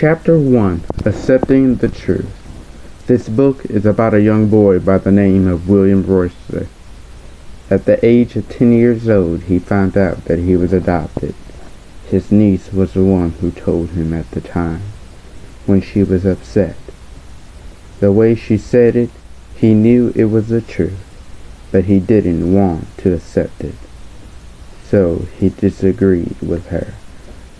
Chapter 1 Accepting the Truth. This book is about a young boy by the name of William Royster. At the age of 10 years old, he found out that he was adopted. His niece was the one who told him at the time, when she was upset. The way she said it, he knew it was the truth, but he didn't want to accept it. So he disagreed with her.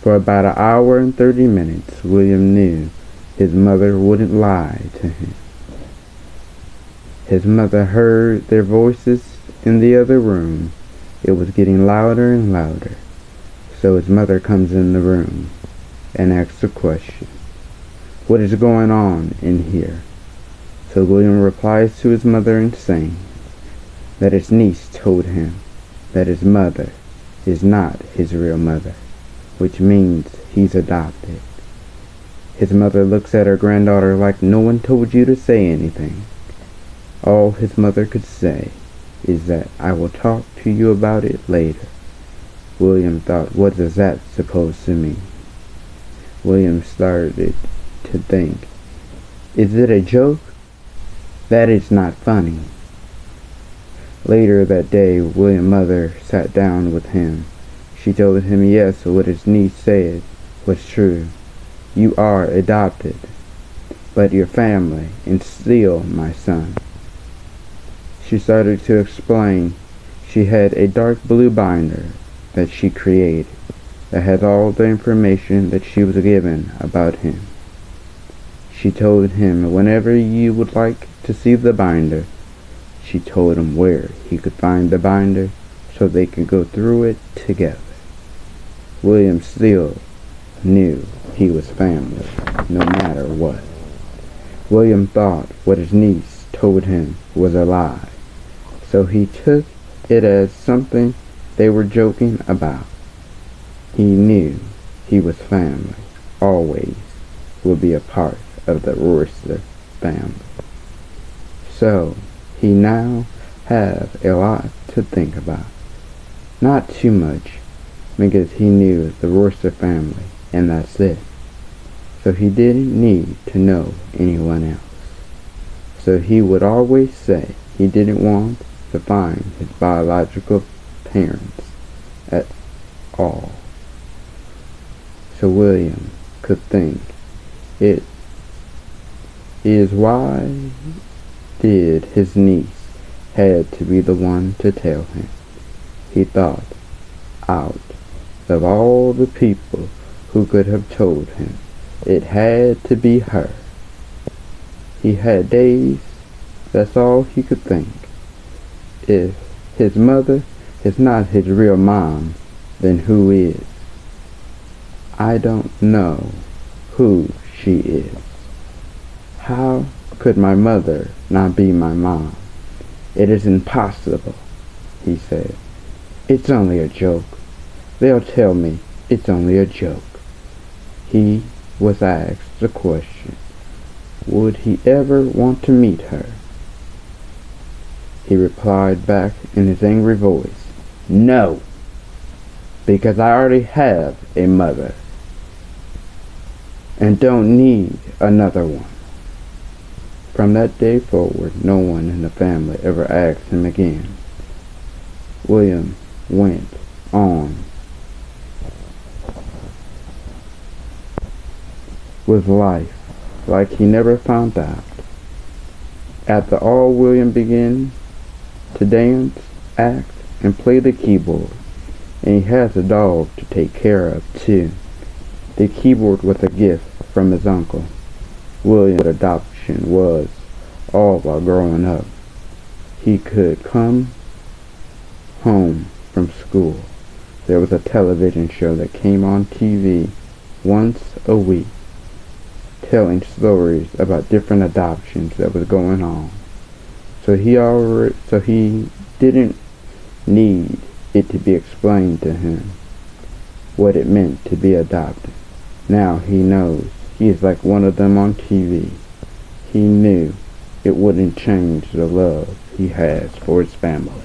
For about an hour and thirty minutes, William knew his mother wouldn't lie to him. His mother heard their voices in the other room. It was getting louder and louder. So his mother comes in the room and asks a question. What is going on in here? So William replies to his mother in saying that his niece told him that his mother is not his real mother which means he's adopted. His mother looks at her granddaughter like no one told you to say anything. All his mother could say is that I will talk to you about it later. William thought, what is that supposed to mean? William started to think, is it a joke? That is not funny. Later that day, William's mother sat down with him she told him yes, what his niece said was true. You are adopted, but your family is still my son. She started to explain she had a dark blue binder that she created that had all the information that she was given about him. She told him whenever you would like to see the binder, she told him where he could find the binder so they could go through it together. William still knew he was family, no matter what. William thought what his niece told him was a lie, so he took it as something they were joking about. He knew he was family, always would be a part of the Royster family. So he now have a lot to think about. Not too much, because he knew the Royster family, and that's it. So he didn't need to know anyone else. So he would always say he didn't want to find his biological parents at all. So William could think it is why did his niece had to be the one to tell him. He thought out of all the people who could have told him, it had to be her. He had days, that's all he could think. If his mother is not his real mom, then who is? I don't know who she is. How could my mother not be my mom? It is impossible, he said. It's only a joke. They'll tell me it's only a joke. He was asked the question, would he ever want to meet her? He replied back in his angry voice, no, because I already have a mother and don't need another one. From that day forward, no one in the family ever asked him again. William went on with life like he never found out. At the all William began to dance, act, and play the keyboard. And he has a dog to take care of, too. The keyboard was a gift from his uncle. William's adoption was all while growing up. He could come home from school. There was a television show that came on TV once a week telling stories about different adoptions that was going on. So he already, so he didn't need it to be explained to him what it meant to be adopted. Now he knows. He is like one of them on TV. He knew it wouldn't change the love he has for his family.